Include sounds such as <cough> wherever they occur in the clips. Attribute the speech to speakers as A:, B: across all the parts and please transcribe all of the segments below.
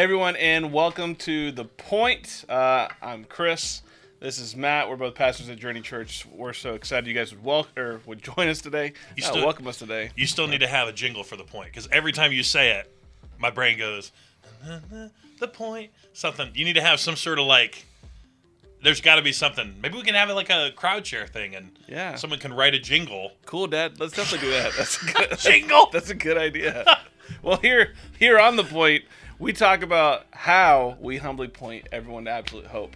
A: Hey everyone, and welcome to the Point. Uh, I'm Chris. This is Matt. We're both pastors at Journey Church. We're so excited you guys would welcome or would join us today.
B: You
A: Uh,
B: still-
A: welcome us today.
B: You still need to have a jingle for the point because every time you say it, my brain goes, the point, something. You need to have some sort of like, there's got to be something. Maybe we can have it like a crowd share thing and
A: Yeah.
B: someone can write a jingle.
A: Cool, Dad. Let's definitely do that. That's a good, <laughs>
B: Jingle! <laughs>
A: That's a good idea. well, here here on the Point, we talk about how we humbly point everyone to absolute hope,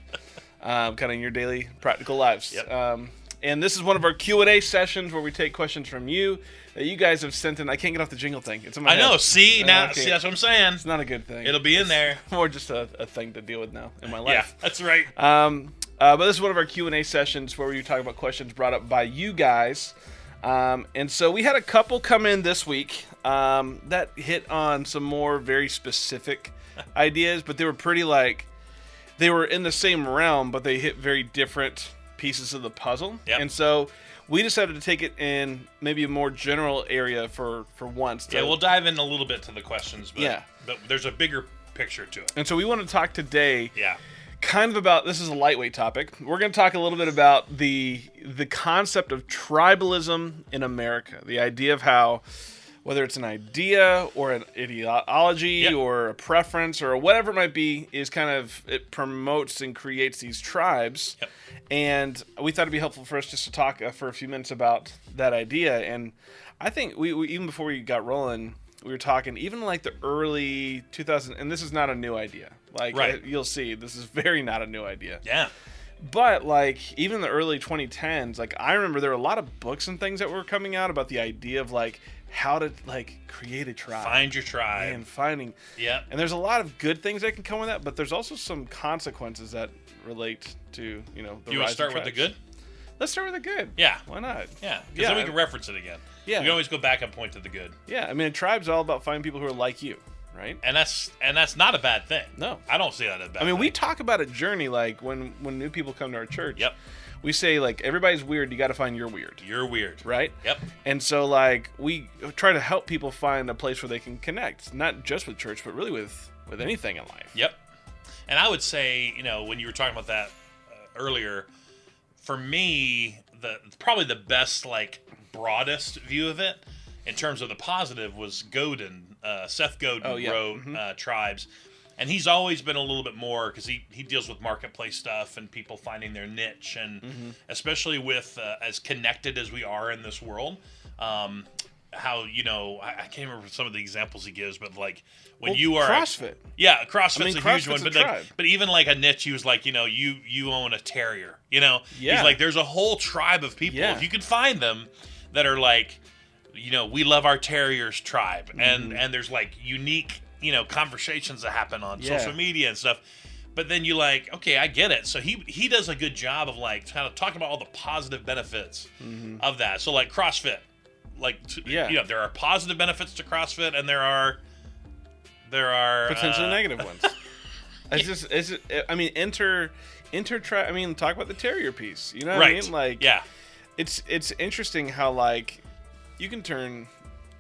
A: um, kind of in your daily practical lives.
B: Yep.
A: Um, and this is one of our Q and A sessions where we take questions from you that you guys have sent in. I can't get off the jingle thing. It's in my
B: I know.
A: head.
B: See
A: Uh,
B: now, see that's what I'm saying.
A: It's not a good thing.
B: It'll be in there. <laughs>
A: more just a, a thing to deal with now in my life.
B: Yeah, that's right.
A: Um, uh, but this is one of our Q and A sessions where we talk about questions brought up by you guys. Um, and so we had a couple come in this week um, that hit on some more very specific <laughs> ideas, but they were pretty like they were in the same realm, but they hit very different pieces of the puzzle.
B: Yep.
A: And so we decided to take it in maybe a more general area for for once.
B: Yeah, we'll dive in a little bit to the questions, but
A: Yeah.
B: but there's a bigger picture to it.
A: and so we want to talk today
B: Yeah.
A: kind of about this is a lightweight topic. We're going to talk a little bit about the the concept of tribalism in America. The idea of how whether it's an idea or an ideology
B: Yep.
A: or a preference or whatever it might be is kind of it promotes and creates these tribes.
B: Yep.
A: And we thought it'd be helpful for us just to talk uh, for a few minutes about that idea. And I think we, we even before we got rolling, we were talking even like the early 2000 and this is not a new idea. Like
B: Right.
A: uh, you'll see, this is <laughs> very not a new idea.
B: Yeah.
A: But like even the early 2010s, like I remember there were a lot of books and things that were coming out about the idea of like how to like create a tribe
B: Find your tribe.
A: and finding
B: Yeah.
A: and there's a lot of good things that can come with that, but there's also some consequences that relate to you know. The
B: You want to start with the good?
A: Let's start with the good.
B: Yeah.
A: Why not?
B: Yeah. Because
A: Yeah.
B: then we can reference it again.
A: Yeah.
B: We can always go back and point to the good.
A: Yeah, I mean, a tribe's all about finding people who are like you, right?
B: and that's and that's not a bad thing.
A: No.
B: I don't see that as bad.
A: I mean, we talk about a journey like when when new people come to our church.
B: Yep.
A: We say like everybody's weird. You got to find your weird,
B: You're weird.
A: right?
B: Yep.
A: And so like we try to help people find a place where they can connect, not just with church, but really with with anything in life.
B: Yep. And I would say, you know, when you were talking about that uh, earlier, for me, the probably the best, like, broadest view of it in terms of the positive was Godin. Uh, Seth Godin
A: Oh, yeah.
B: wrote uh, Tribes. And he's always been a little bit more because he, he deals with marketplace stuff and people finding their niche, and
A: Mm-hmm.
B: especially with uh, as connected as we are in this world, um, how you know I, I can't remember some of the examples he gives, but like when
A: Well,
B: you are
A: CrossFit.
B: yeah, CrossFit's
A: I mean,
B: a huge one, but like, but even like a niche, he was like, you know, you you own a terrier, you know.
A: Yeah.
B: He's like, there's a whole tribe of people
A: Yeah.
B: if you can find them that are like, you know, we love our terriers tribe, and
A: Mm-hmm.
B: and there's like unique, you know, conversations that happen on
A: Yeah.
B: social media and stuff. But then you like, okay, I get it. So he he does a good job of like kind of talking about all the positive benefits of that. So like CrossFit, like t-
A: Mm-hmm. Yeah.
B: you know, there are positive benefits to CrossFit, and there are there are
A: potentially
B: uh,
A: negative ones. <laughs> It's just, it's. just- I mean, enter, enter. Try. I mean, talk about the terrier piece. You know what
B: right.
A: I mean? Like,
B: yeah,
A: it's it's interesting how like you can turn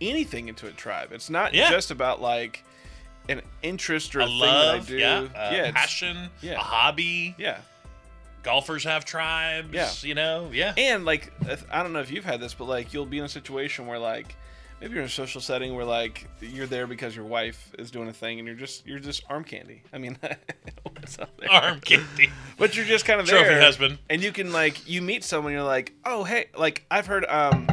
A: anything into a tribe. It's not
B: Yeah.
A: just about like an interest or a,
B: a
A: thing that I do.
B: yeah, a
A: yeah,
B: passion,
A: yeah.
B: a hobby.
A: yeah.
B: Golfers have tribes.
A: Yeah.
B: you know, yeah,
A: And like, I don't know if you've had this, but like, you'll be in a situation where like. Maybe you're in a social setting where like you're there because your wife is doing a thing and you're just you're just arm candy. I mean, what's up there?
B: arm candy.
A: But you're just kind of
B: Trophy husband.
A: and you can like you meet someone, you're like, oh hey, like I've heard um,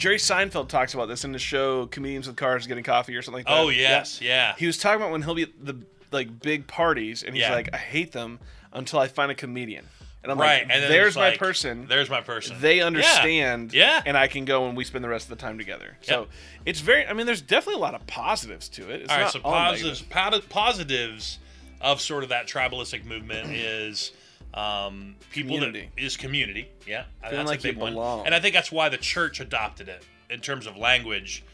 A: Jerry Seinfeld talks about this in the show Comedians with Cars Getting Coffee or something like oh, that.
B: Oh yes, yeah.
A: He was talking about when he'll be at the like big parties, and he's
B: Yeah.
A: like, I hate them until I find a comedian, and I'm
B: right,
A: like,
B: and then
A: there's my
B: like,
A: person.
B: There's my person.
A: They understand,
B: Yeah.
A: and I can go and we spend the rest of the time together. So it's very. I mean, there's definitely a lot of positives to it. It's
B: all right,
A: not
B: so
A: all
B: positives,
A: negative.
B: positives of sort of that tribalistic movement is um, people
A: Community.
B: that is community. Yeah,
A: Feeling
B: that's
A: like
B: a big one,
A: belong.
B: and I think that's why the church adopted it in terms of language,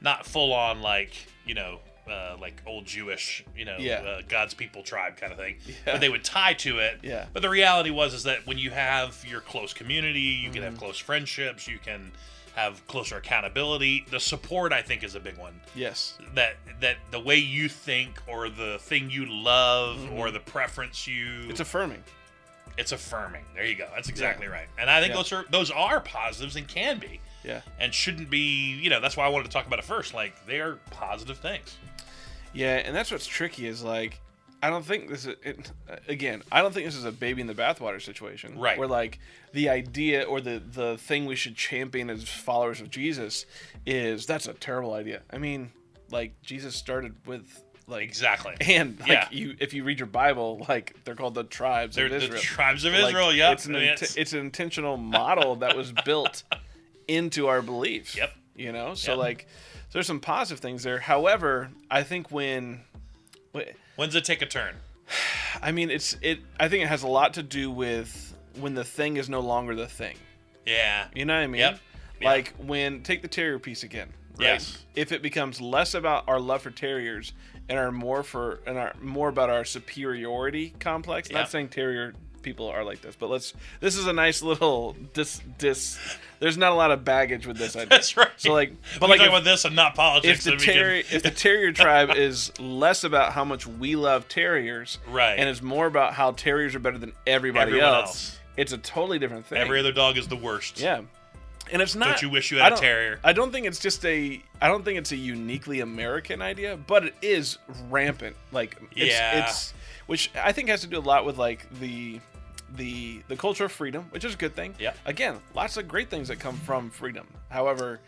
B: not full on like you know uh, like old Jewish, you know,
A: Yeah.
B: uh, God's people tribe kind of thing.
A: Yeah.
B: But they would tie to it.
A: Yeah.
B: But the reality was is that when you have your close community, you can
A: Mm-hmm.
B: have close friendships, you can have closer accountability. The support, I think, is a big one.
A: Yes.
B: That that the way you think or the thing you love or the preference you
A: Mm-hmm. It's affirming.
B: It's affirming. There you go. That's exactly right. And I think
A: Yeah.
B: those are those are positives and can be
A: Yeah.
B: and shouldn't be. You know, that's why I wanted to talk about it first. Like they are positive things.
A: Yeah, and that's what's tricky is like, I don't think this is it, again. I don't think this is a baby in the bathwater situation,
B: Right.
A: Where like the idea or the the thing we should champion as followers of Jesus is that's a terrible idea. I mean, like Jesus started with like
B: Exactly.
A: and like
B: Yeah.
A: you if you read your Bible, like they're called the tribes
B: They're
A: of
B: the tribes of
A: Like,
B: Israel. Yep.
A: It's an int-
B: it's-
A: it's an intentional model that was built <laughs> into our beliefs.
B: Yep.
A: You know, so
B: Yep.
A: like there's some positive things there. However, I think when wh-
B: When's it take a turn?
A: I mean, it's it. I think it has a lot to do with when the thing is no longer the thing.
B: Yeah.
A: You know what I mean?
B: Yep. Yeah.
A: Like when take the terrier piece again. Right?
B: Yes.
A: If it becomes less about our love for terriers and are more for and are more about our superiority complex.
B: Yep.
A: Not saying terrier people are like this, but let's. This is a nice little dis dis. There's not a lot of baggage with this idea. <laughs>
B: That's right.
A: So like,
B: But we
A: like
B: about this and not politics.
A: if the terrier if the terrier <laughs> tribe is less about how much we love terriers
B: Right.
A: and is more about how terriers are better than everybody
B: Everyone
A: else,
B: else.
A: it's a totally different thing
B: every other dog is the worst.
A: yeah and it's not
B: Don't you wish you had a terrier?
A: i don't think it's just a i don't think it's a uniquely american idea but it is rampant like it's,
B: Yeah.
A: it's which i think has to do a lot with like the the the culture of freedom which is a good thing
B: Yeah.
A: again lots of great things that come from freedom however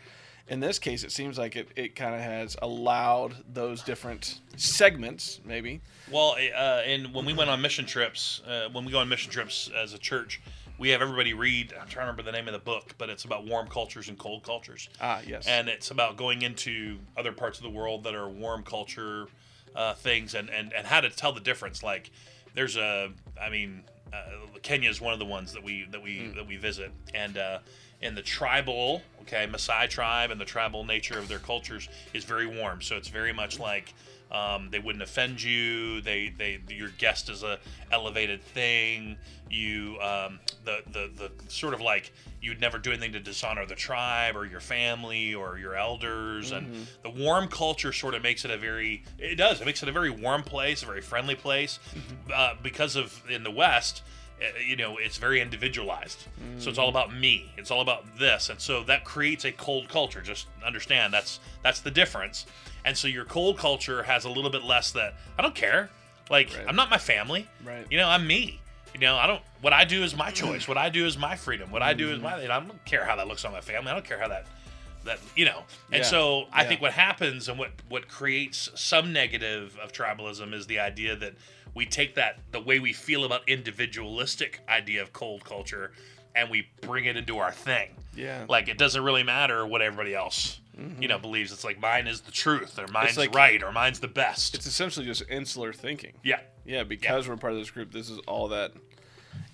A: in this case it seems like it, it kind of has allowed those different segments maybe
B: Well, uh, and when we went on mission trips, uh, when we go on mission trips as a church, we have everybody read. I'm trying to remember the name of the book, but it's about warm cultures and cold cultures.
A: ah yes
B: and it's about going into other parts of the world that are warm culture uh, things and, and, and how to tell the difference. Like, there's a, I mean, uh, Kenya is one of the ones that we that we that we visit, and uh, in the tribal, okay, Maasai tribe and the tribal nature of their cultures is very warm. So it's very much like. Um, they wouldn't offend you. They, they, your guest is a elevated thing. You, um, the, the, the sort of like you'd never do anything to dishonor the tribe or your family or your elders. And the warm culture sort of makes it a very, it does. It makes it a very warm place, a very friendly place, uh, because of in the West. Uh, You know, it's very individualized. So it's all about me. It's all about this, and so that creates a cold culture. Just understand that's that's the difference. And so your cold culture has a little bit less that I don't care. Like
A: Right.
B: I'm not my family.
A: Right.
B: You know, I'm me. You know, I don't. What I do is my choice. What I do is my freedom. What I do is my. I don't care how that looks on my family. I don't care how that. That you know. And
A: Yeah.
B: so I
A: Yeah.
B: think what happens and what what creates some negative of tribalism is the idea that we take that the way we feel about individualistic idea of cold culture and we bring it into our thing.
A: yeah
B: Like it doesn't really matter what everybody else you mm-hmm. know believes. It's like mine is the truth or mine's
A: like-
B: right or mine's the best.
A: it's essentially just insular thinking
B: yeah.
A: Yeah, because we're part of this group, this is all that.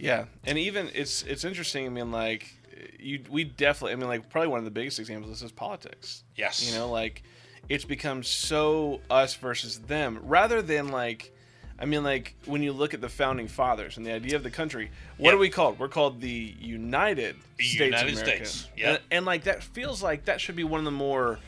A: Yeah, and even it's it's interesting. I mean, like you, we definitely. I mean, like probably one of the biggest examples of this is politics.
B: Yes.
A: You know, like it's become so us versus them, rather than like. I mean, like when you look at the founding fathers and the idea of the country, what
B: Yep.
A: are we called? We're called the United States
B: United
A: of America.
B: States.
A: And, and like that feels like that should be one of the more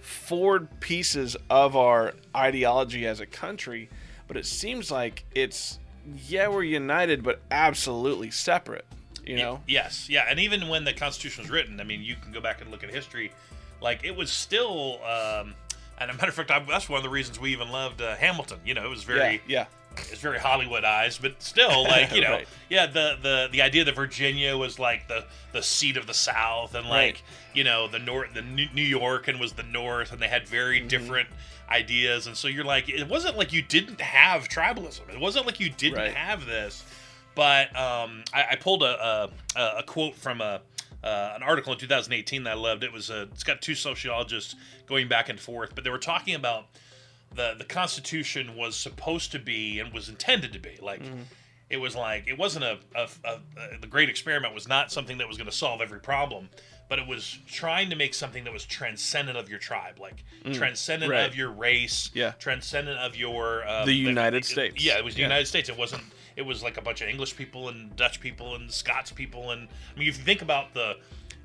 A: forward pieces of our ideology as a country, but it seems like it's yeah we're united, but absolutely separate. You know?
B: Yes, yeah, and even when the Constitution was written, I mean, you can go back and look at history. Like it was still, um, and a matter of fact, I, that's one of the reasons we even loved uh, Hamilton. You know, it was very,
A: yeah,
B: it's very Hollywoodized, but still, <laughs> like you know,
A: Right.
B: yeah, the the the idea that Virginia was like the the seat of the South, and like
A: Right.
B: you know the North, the New New York, and was the North, and they had very
A: Mm-hmm.
B: different ideas, and so you're like, it wasn't like you didn't have tribalism. It wasn't like you didn't
A: Right.
B: have this. But um, I, I pulled a, a a quote from a uh, an article in 2018 that I loved. It was a, it's got two sociologists going back and forth, but they were talking about the the Constitution was supposed to be and was intended to be like. It was like it wasn't a, a, a, the great experiment was not something that was going to solve every problem, but it was trying to make something that was transcendent of your tribe, like transcendent
A: Mm. right.
B: of your race,
A: Yeah.
B: transcendent of your uh,
A: The United States.
B: Yeah, it was the
A: Yeah.
B: United States. It wasn't. It was like a bunch of English people and Dutch people and Scots people, and I mean, if you think about the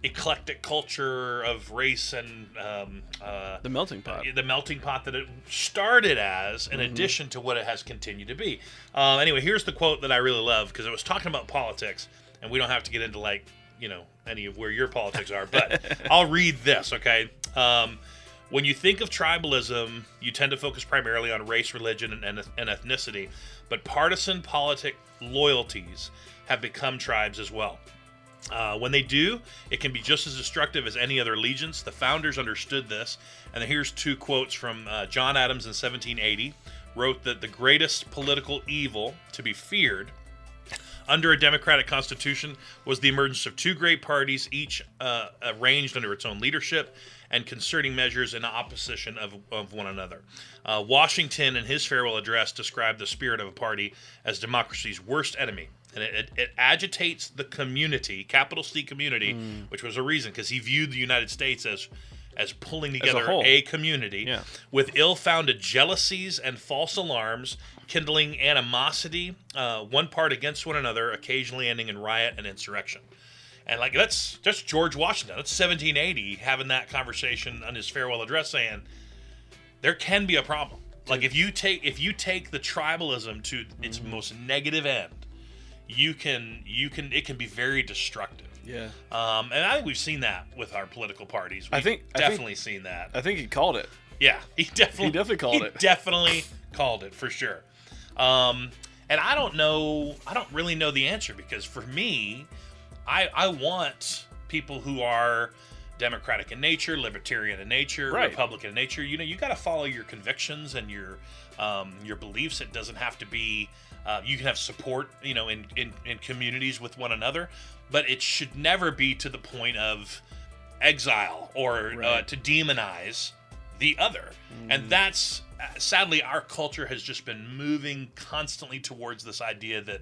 B: eclectic culture of race and um, uh,
A: The melting pot.
B: the melting pot that it started as, in addition to what it has continued to be. Um, anyway, here's the quote that I really love because it was talking about politics, and we don't have to get into like you know any of where your politics are, but <laughs> I'll read this. Okay. Um, when you think of tribalism, you tend to focus primarily on race, religion, and, and, ethnicity, but partisan politic loyalties have become tribes as well. Uh, when they do, it can be just as destructive as any other allegiance. The founders understood this, and here's two quotes from uh, John Adams in 1780. Wrote that the greatest political evil to be feared under a democratic constitution was the emergence of two great parties, each uh, arranged under its own leadership and concerting measures in opposition of, of one another. Uh, Washington, in his farewell address, described the spirit of a party as democracy's worst enemy. And it, it, it agitates the community, capital C community, which was a reason because he viewed the United States as as pulling together
A: whole.
B: a community
A: Yeah.
B: with ill-founded jealousies and false alarms, kindling animosity, uh, one part against one another, occasionally ending in riot and insurrection. And like that's that's George Washington. That's 1780 having that conversation on his farewell address, saying there can be a problem. Like if you take if you take the tribalism to its most negative end, you can you can it can be very destructive.
A: Yeah.
B: Um, and I think we've seen that with our political parties. We've
A: I think- I think-
B: definitely seen that.
A: I think he called it.
B: Yeah, he definitely
A: He definitely called
B: he
A: it.
B: Definitely called it for sure. Um, and I don't know. I don't really know the answer because for me, I I want people who are democratic in nature, libertarian in nature,
A: Right.
B: republican in nature. You know, you got to follow your convictions and your um, your beliefs. It doesn't have to be. Uh, you can have support, you know, in, in in communities with one another, but it should never be to the point of exile or uh, to demonize the other. And that's uh, sadly our culture has just been moving constantly towards this idea that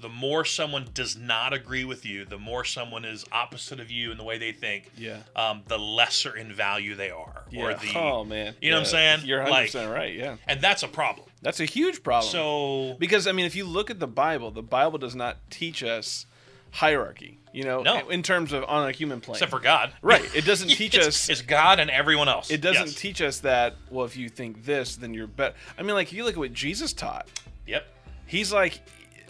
B: the more someone does not agree with you, the more someone is opposite of you in the way they think,
A: Yeah.
B: um, the lesser in value they are. Or
A: Yeah.
B: the
A: oh man.
B: you know what I'm saying?
A: You're 100
B: Like-
A: right. Yeah.
B: and that's a problem.
A: That's a huge problem.
B: So
A: because I mean, if you look at the Bible, the Bible does not teach us hierarchy. You know,
B: No.
A: in terms of on a human plane.
B: except for God.
A: right. It <laughs> doesn't teach
B: it's,
A: us.
B: it's God and everyone else.
A: it doesn't
B: Yes.
A: teach us that. Well, if you think this, then you're better. I mean, like if you look at what Jesus taught,
B: Yep.
A: he's like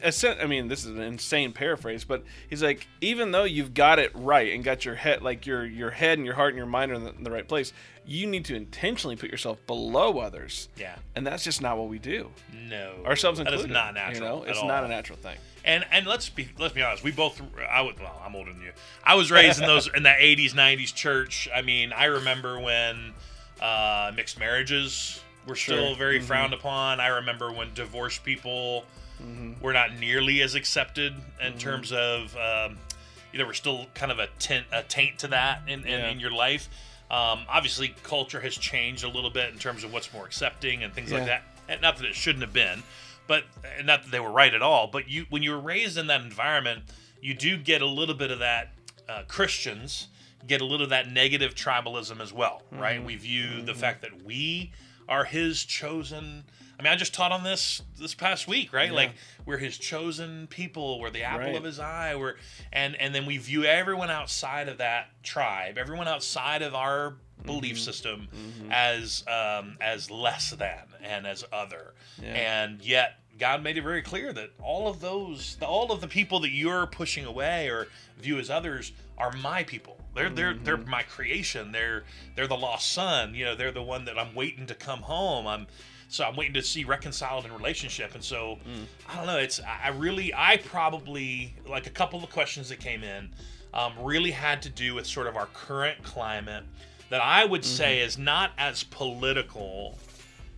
A: I mean, this is an insane paraphrase, but he's like, even though you've got it right and got your head, like your your head and your heart and your mind are in the, in the right place, you need to intentionally put yourself below others,
B: Yeah.
A: and that's just not what we do.
B: No.
A: Ourselves included.
B: is not natural.
A: You know, it's
B: all.
A: not a natural thing.
B: And and let's be let's be honest. We both I was well. I'm older than you. I was raised in those in that 80s 90s church. I mean, I remember when uh, mixed marriages were still
A: Sure. Mm-hmm.
B: very frowned upon. I remember when divorced people were not nearly as accepted
A: Mm-hmm.
B: in terms of um, you know there were still kind of a taint a taint to that in, in,
A: Yeah.
B: in your life. Um, obviously, culture has changed a little bit in terms of what's more accepting and things
A: Yeah.
B: like that. And not that it shouldn't have been, but and not that they were right at all. But you, when you're raised in that environment, you do get a little bit of that. Uh, Christians get a little of that negative tribalism as well, right? We view the fact that we are His chosen. I mean, I just taught on this this past week, right?
A: Yeah.
B: Like we're His chosen people. We're the apple
A: Right.
B: of His eye. We're and and then we view everyone outside of that tribe, everyone outside of our belief
A: Mm-hmm.
B: system, as um, as less than and as other.
A: Yeah.
B: And yet, God made it very clear that all of those, all of the people that you're pushing away or view as others, are my people. They're they're they're
A: Mm-hmm.
B: my creation. They're they're the lost son. You know, they're the one that I'm waiting to come home. I'm so I'm waiting to see reconciled in relationship. And so
A: Mm.
B: I don't know. It's I really I probably like a couple of questions that came in um, really had to do with sort of our current climate that I would say
A: Mm-hmm.
B: is not as political,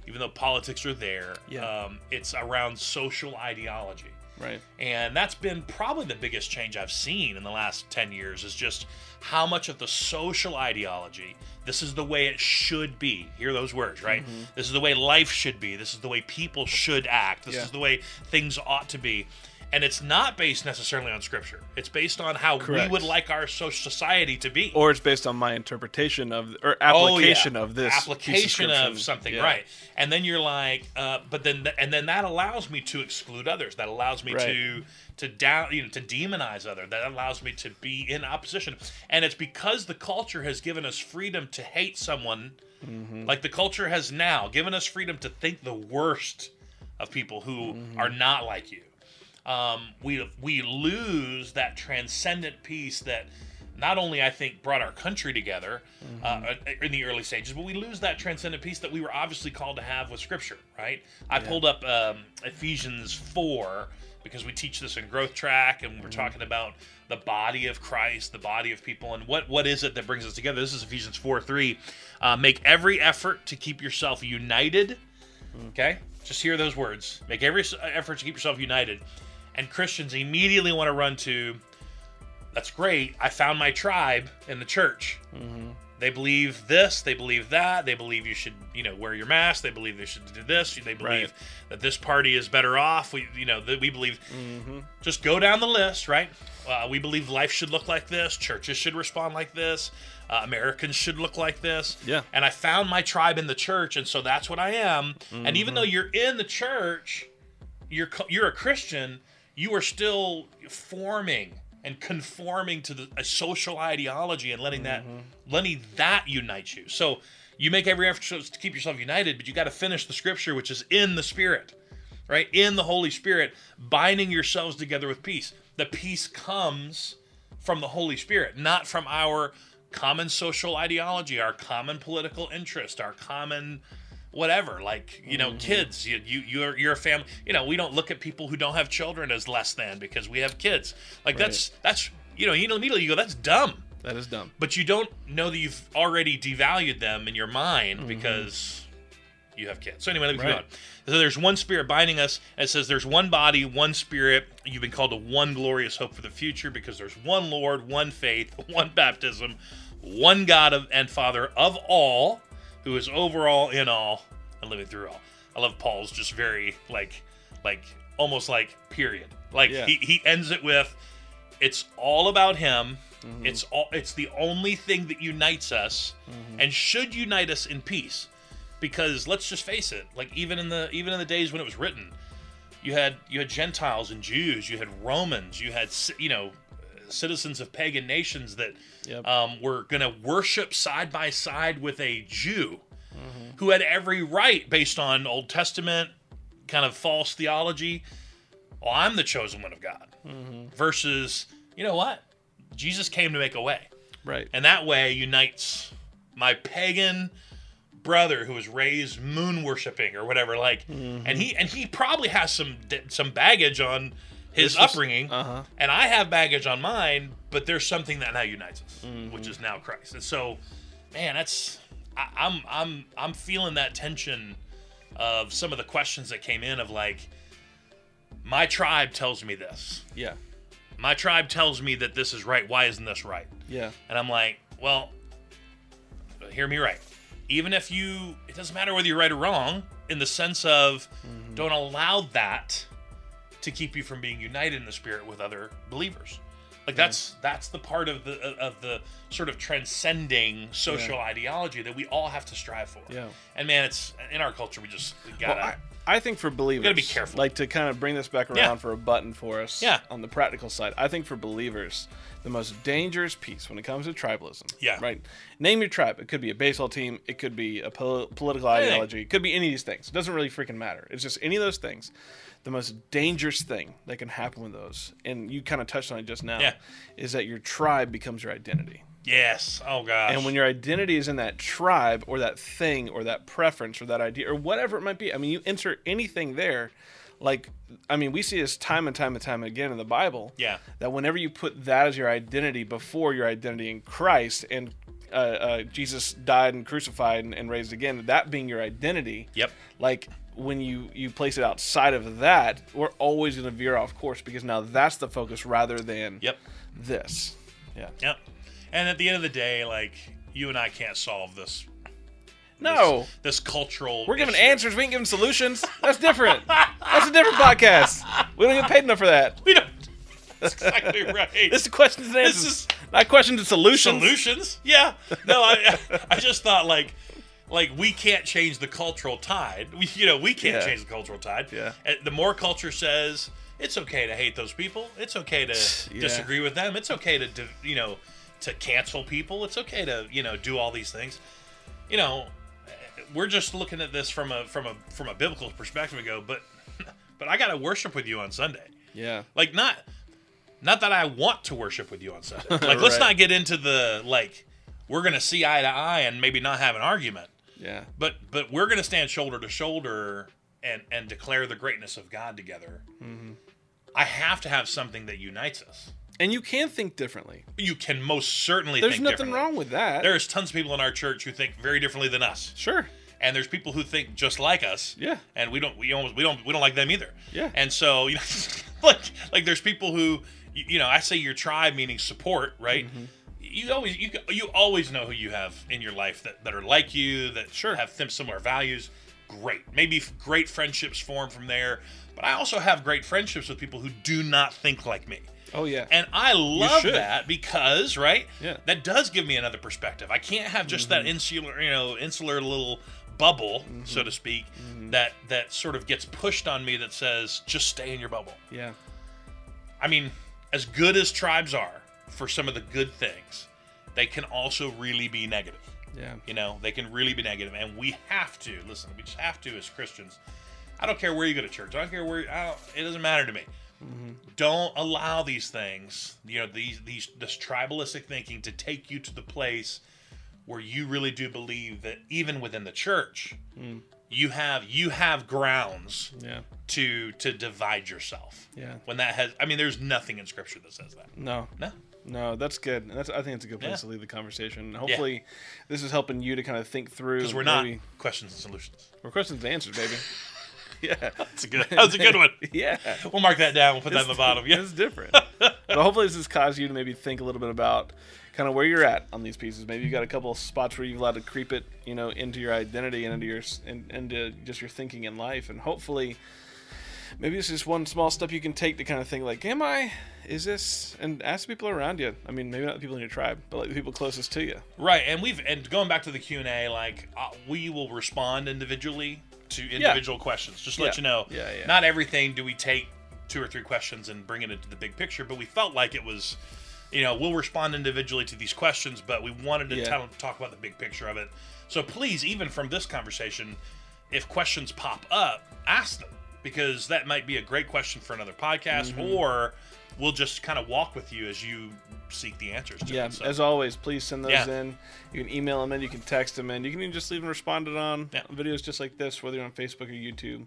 B: even though politics are there.
A: Yeah.
B: Um, it's around social ideology.
A: Right.
B: And that's been probably the biggest change I've seen in the last 10 years is just how much of the social ideology, this is the way it should be. Hear those words, right? Mm-hmm. This is the way life should be. This is the way people should act. This
A: Yeah.
B: is the way things ought to be. And it's not based necessarily on scripture. It's based on how
A: Correct.
B: we would like our social society to be.
A: Or it's based on my interpretation of or
B: Oh, yeah.
A: application of this
B: application of,
A: scripture.
B: something
A: Yeah.
B: right and then you're like uh, but then and then that allows me to exclude others that allows me
A: Right.
B: to to down you know to demonize other that allows me to be in opposition and it's because the culture has given us freedom to hate someone
A: Mm-hmm.
B: like the culture has now given us freedom to think the worst of people who
A: Mm-hmm.
B: are not like you um, we we lose that transcendent piece that not only I think brought our country together
A: Mm-hmm.
B: uh, in the early stages, but we lose that transcendent piece that we were obviously called to have with Scripture, right? I pulled up um, Ephesians four because we teach this in Growth Track, and
A: Mm-hmm.
B: we're talking about the body of Christ, the body of people, and what what is it that brings us together? This is Ephesians four three. Uh, make every effort to keep yourself united. Okay, just hear those words. Make every effort to keep yourself united. And Christians immediately want to run to, that's great. I found my tribe in the church. They believe this. They believe that. They believe you should, you know, wear your mask. They believe they should do this. They believe
A: Right.
B: that this party is better off. We, you know, that we believe. Just go down the list, right? Uh, we believe life should look like this. Churches should respond like this. Uh, Americans should look like this.
A: Yeah.
B: And I found my tribe in the church, and so that's what I am. And
A: Mm-hmm.
B: even though you're in the church, you're you're a Christian, you are still forming and conforming to the, a social ideology and letting that mm-hmm. letting that unite you. So you make every effort to keep yourself united, but you got to finish the scripture, which is in the Spirit, right? In the Holy Spirit, binding yourselves together with peace. The peace comes from the Holy Spirit, not from our common social ideology, our common political interest, our common whatever like you know mm-hmm. kids you, you you're you're a family you know we don't look at people who don't have children as less than because we have kids like that's that's you know you don't immediately you go that's dumb
A: That is dumb.
B: but you don't know that you've already devalued them in your mind mm-hmm. because you have kids. So anyway, let me
A: Right.
B: going. So there's one spirit binding us. And it says there's one body, one spirit. You've been called to one glorious hope for the future because there's one Lord, one faith, <laughs> one baptism, one God of, and Father of all, who is overall in all, and living through all. I love Paul's just very like, like almost like period. Like
A: Yeah.
B: he, he ends it with, it's all about him.
A: Mm-hmm.
B: It's all. It's the only thing that unites us,
A: Mm-hmm.
B: and should unite us in peace. Because let's just face it, like even in the even in the days when it was written, you had you had Gentiles and Jews, you had Romans, you had you know citizens of pagan nations that
A: Yep.
B: um, were going to worship side by side with a Jew who had every right based on Old Testament kind of false theology. Well, I'm the chosen one of God. Versus, you know what? Jesus came to make a way.
A: Right.
B: And that way unites my pagan brother who was raised moon worshiping or whatever like and he and he probably has some some baggage on his upbringing
A: uh-huh.
B: and I have baggage on mine but there's something that now unites us
A: Mm-hmm.
B: which is now Christ and so man that's I, I'm I'm I'm feeling that tension of some of the questions that came in of like my tribe tells me this
A: Yeah.
B: my tribe tells me that this is right why isn't this right
A: Yeah.
B: and I'm like, well, hear me right. Even if you, it doesn't matter whether you're right or wrong, in the sense of don't allow that to keep you from being united in the spirit with other believers. Like mm. that's that's the part of the of the sort of transcending social ideology that we all have to strive for.
A: Yeah.
B: And man, it's in our culture we just we gotta.
A: Well, I, think for believers, gotta
B: be careful.
A: Like to kind of bring this back around
B: Yeah.
A: for a button for us.
B: Yeah.
A: On the practical side, I think for believers, the most dangerous piece when it comes to tribalism.
B: Yeah.
A: Right. Name your tribe. It could be a baseball team. It could be a pol- political ideology. It could be any of these things. It doesn't really freaking matter. It's just any of those things. The most dangerous thing that can happen with those, and you kind of touched on it just now,
B: Yeah.
A: is that your tribe becomes your identity.
B: Yes. Oh gosh.
A: And when your identity is in that tribe or that thing or that preference or that idea or whatever it might be, I mean, you insert anything there. Like, I mean, we see this time and time and time again in the Bible.
B: Yeah.
A: That whenever you put that as your identity before your identity in Christ and uh, uh, Jesus died and crucified and, and raised again, that being your identity.
B: Yep.
A: Like, when you you place it outside of that, we're always going to veer off course because now that's the focus rather than
B: Yep.
A: this. Yeah.
B: Yep. And at the end of the day, like you and I can't solve this
A: No.
B: this, this cultural.
A: We're giving
B: issue.
A: answers. We ain't giving solutions. That's different. That's a different podcast. We don't get paid enough for that.
B: We don't. <laughs> That's exactly right.
A: This is questions and answers.
B: This is
A: not questions and solutions.
B: solutions. Yeah. No, I, <laughs> I just thought like, like we can't change the cultural tide. We, you know, we can't
A: Yeah.
B: change the cultural tide.
A: Yeah.
B: Uh, the more culture says it's okay to hate those people, it's okay to <sighs>
A: Yeah.
B: disagree with them, it's okay to, you know, to cancel people, it's okay to, you know, do all these things. You know, we're just looking at this from a from a from a biblical perspective and go, but <laughs> but I got to worship with you on Sunday.
A: Yeah.
B: Like not not that I want to worship with you on Sunday. <laughs> Like let's not get into the like we're gonna see eye to eye and maybe not have an argument.
A: Yeah.
B: But but we're gonna stand shoulder to shoulder and and declare the greatness of God together.
A: Mm-hmm.
B: I have to have something that unites us.
A: And you can think differently.
B: You can most certainly
A: There's nothing wrong with that.
B: There's tons of people in our church who think very differently than us,
A: sure.
B: and there's people who think just like us.
A: Yeah.
B: and we don't we almost we don't we don't like them either.
A: Yeah.
B: And so <laughs> you know, like like there's people who you, you know I say your tribe meaning support, right?
A: Mm-hmm.
B: You always you you always know who you have in your life that, that are like you that
A: Sure.
B: have sim- similar values. Great, maybe great friendships form from there. But I also have great friendships with people who do not think like me.
A: Oh yeah.
B: And I love that because, right?
A: Yeah. Mm-hmm.
B: That does give me another perspective. I can't have just that insular, you know, insular little bubble, so
A: Mm-hmm.
B: to speak, that that sort of gets pushed on me that says just stay in your bubble.
A: yeah.
B: I mean, as good as tribes are for some of the good things, they can also really be negative.
A: Yeah.
B: You know, they can really be negative, and we have to listen. We just have to as Christians. I don't care where you go to church. I don't care where. I don't, it doesn't matter to me. Don't allow these things. You know, these these this tribalistic thinking to take you to the place where you really do believe that even within the church, hmm. you have you have grounds
A: Yeah.
B: to to divide yourself.
A: Yeah.
B: When that has, I mean, there's nothing in Scripture that says that.
A: No.
B: No.
A: No, that's good. That's I think it's a good place
B: Yeah.
A: to leave the conversation. Hopefully, this is helping you to kind of think through.
B: Because we're not
A: maybe-
B: questions and solutions.
A: We're questions and answers, baby. <laughs> <laughs> yeah.
B: That's a good. That was a good one. <laughs>
A: yeah.
B: We'll mark that down. We'll put that in the bottom. Yeah.
A: It's <laughs> different. but hopefully, this has caused you to maybe think a little bit about kind of where you're at on these pieces. Maybe you've got a couple of spots where you've allowed to creep it, you know, into your identity and into your and into just your thinking in life. And hopefully, maybe it's just one small step you can take to kind of think like, am I? Is this? And ask people around you. I mean, maybe not the people in your tribe, but like the people closest to you.
B: Right, and we've and going back to the Q and A, like uh, we will respond individually to individual questions. Just to let you know,
A: Yeah, yeah.
B: not everything do we take two or three questions and bring it into the big picture, but we felt like it was, you know, we'll respond individually to these questions, but we wanted to
A: Yeah.
B: tell, talk about the big picture of it. So please, even from this conversation, if questions pop up, ask them because that might be a great question for another podcast,
A: Mm-hmm.
B: or we'll just kind of walk with you as you seek the answers. To
A: Yeah,
B: it. So-
A: as always, please send those
B: Yeah.
A: in. You can email them in, you can text them in, you can even just leave them responded on
B: Yeah.
A: videos just like this, whether you're on Facebook or YouTube.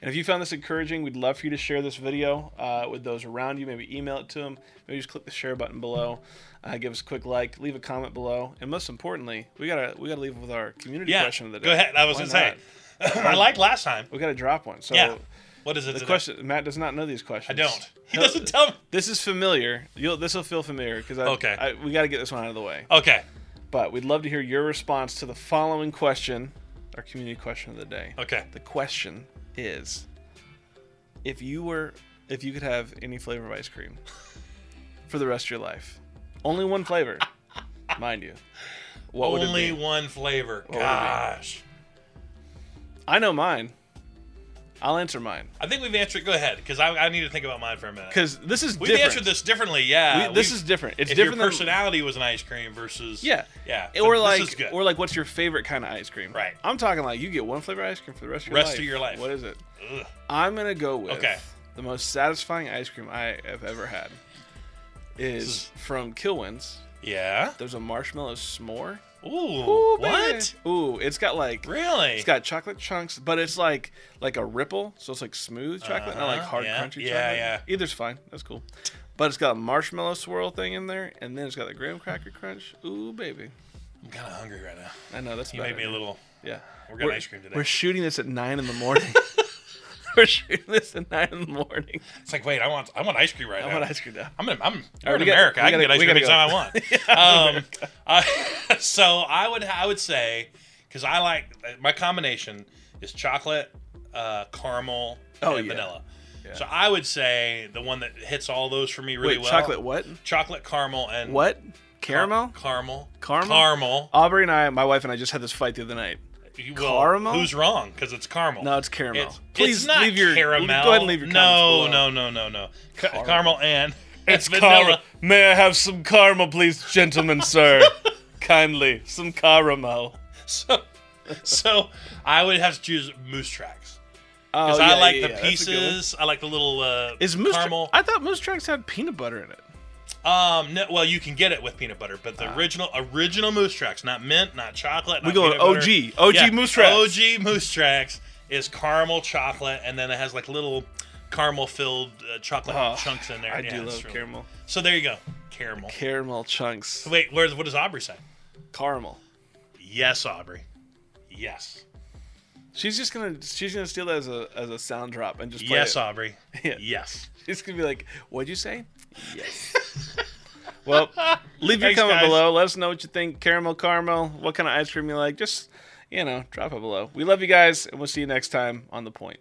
A: And if you found this encouraging, we'd love for you to share this video uh, with those around you. Maybe email it to them. Maybe just click the share button below. Uh, give us a quick like, leave a comment below, and most importantly, we gotta we gotta leave with our community
B: yeah,
A: question of the day.
B: go ahead. I was
A: Why
B: gonna say. I like last time.
A: we gotta drop one. So
B: yeah. What is it?
A: the
B: today?
A: question Matt does not know these questions.
B: I don't. He
A: He'll-
B: doesn't tell me.
A: This is familiar. You'll this will feel familiar because
B: Okay.
A: I, we got to get this one out of the way.
B: Okay.
A: But we'd love to hear your response to the following question, our community question of the day.
B: Okay.
A: The question is if you were if you could have any flavor of ice cream for the rest of your life. Only one flavor, <laughs> mind you. What would it be?
B: one flavor.
A: be?
B: Gosh.
A: I know mine. I'll answer mine
B: I think we've answered. Go ahead, because I, I need to think about mine for a minute.
A: because this is
B: We've
A: different.
B: answered this differently. Yeah.
A: We- this
B: We've-
A: is different. It's
B: if
A: different
B: your
A: than-
B: personality was an ice cream versus
A: Yeah.
B: yeah,
A: or
B: but
A: like,
B: this is good.
A: or like, what's your favorite kind of ice cream?
B: Right.
A: I'm talking like you get one flavor ice cream for the rest of your
B: Rest
A: life.
B: of your life.
A: What is it?
B: Ugh.
A: I'm gonna go with
B: Okay.
A: the most satisfying ice cream I have ever had. Is,
B: is-
A: from Kilwins.
B: yeah.
A: There's a marshmallow s'more.
B: Ooh.
A: Ooh,
B: what?
A: Ooh, it's got like
B: Really?
A: it's got chocolate chunks, but it's like like a ripple, so it's like smooth chocolate, not like
B: Uh-huh,
A: hard
B: yeah,
A: crunchy
B: yeah,
A: chocolate.
B: yeah.
A: Either's fine. That's cool. But it's got a marshmallow swirl thing in there, and then it's got the graham cracker crunch. Ooh, baby.
B: I'm kind of hungry right now.
A: I know that's
B: You made me a little.
A: Yeah.
B: We're getting ice cream today.
A: We're shooting this at nine in the morning. <laughs> we're shooting this at nine in the morning.
B: It's like, wait, I want, I want ice cream right
A: I
B: now.
A: I want ice cream now.
B: I'm in, I'm we're in
A: got-
B: America.
A: we
B: I can
A: gotta-
B: get ice cream anytime I want. <laughs> um, <laughs> uh, so I would I would say because I like my combination is chocolate, uh, caramel,
A: Oh,
B: and
A: yeah.
B: vanilla.
A: Yeah.
B: So I would say the one that hits all those for me really
A: Wait,
B: well.
A: chocolate what?
B: chocolate, caramel, and
A: What? Caramel?
B: caramel,
A: Caramel?
B: caramel.
A: Aubrey and I, my wife and I, just had this fight the other night.
B: Well,
A: Caramel?
B: Who's wrong? Because it's caramel.
A: No, it's caramel.
B: It's,
A: Please
B: it's not
A: leave your
B: caramel.
A: Go ahead and leave your
B: no, no, no, no, no. Ca-
A: Caramel.
B: caramel <laughs> and
A: It's
B: vanilla.
A: caramel. May I have some caramel, please, gentlemen, sir? <laughs> Kindly, some caramel.
B: So, so I would have to choose moose tracks
A: Oh,
B: because
A: yeah,
B: I like
A: yeah,
B: the
A: yeah, that's a good one.
B: pieces. I like the little uh,
A: Is moose tra-
B: caramel.
A: I thought moose tracks had peanut butter in it.
B: Um, no, well, you can get it with peanut butter, but the original original moose tracks, not mint, not chocolate.
A: We
B: not
A: going. OG. OG Moose Tracks.
B: OG moose tracks is caramel chocolate, and then it has like little caramel filled uh, chocolate
A: Oh,
B: chunks in there.
A: I
B: Yeah,
A: do love
B: really-
A: caramel.
B: So there you go, caramel.
A: Caramel chunks.
B: Wait, where's what does Aubrey say?
A: Caramel.
B: Yes, Aubrey. Yes.
A: She's just gonna she's gonna steal that as a as a sound drop and just play
B: Yes,
A: it.
B: Aubrey. <laughs>
A: Yeah.
B: Yes.
A: She's gonna be like, "What'd you say?" Yes. <laughs> well, leave your
B: Thanks,
A: comment
B: guys.
A: below. Let us know what you think. Caramel, caramel. What kind of ice cream you like? Just you know, drop it below. We love you guys, and we'll see you next time on the point.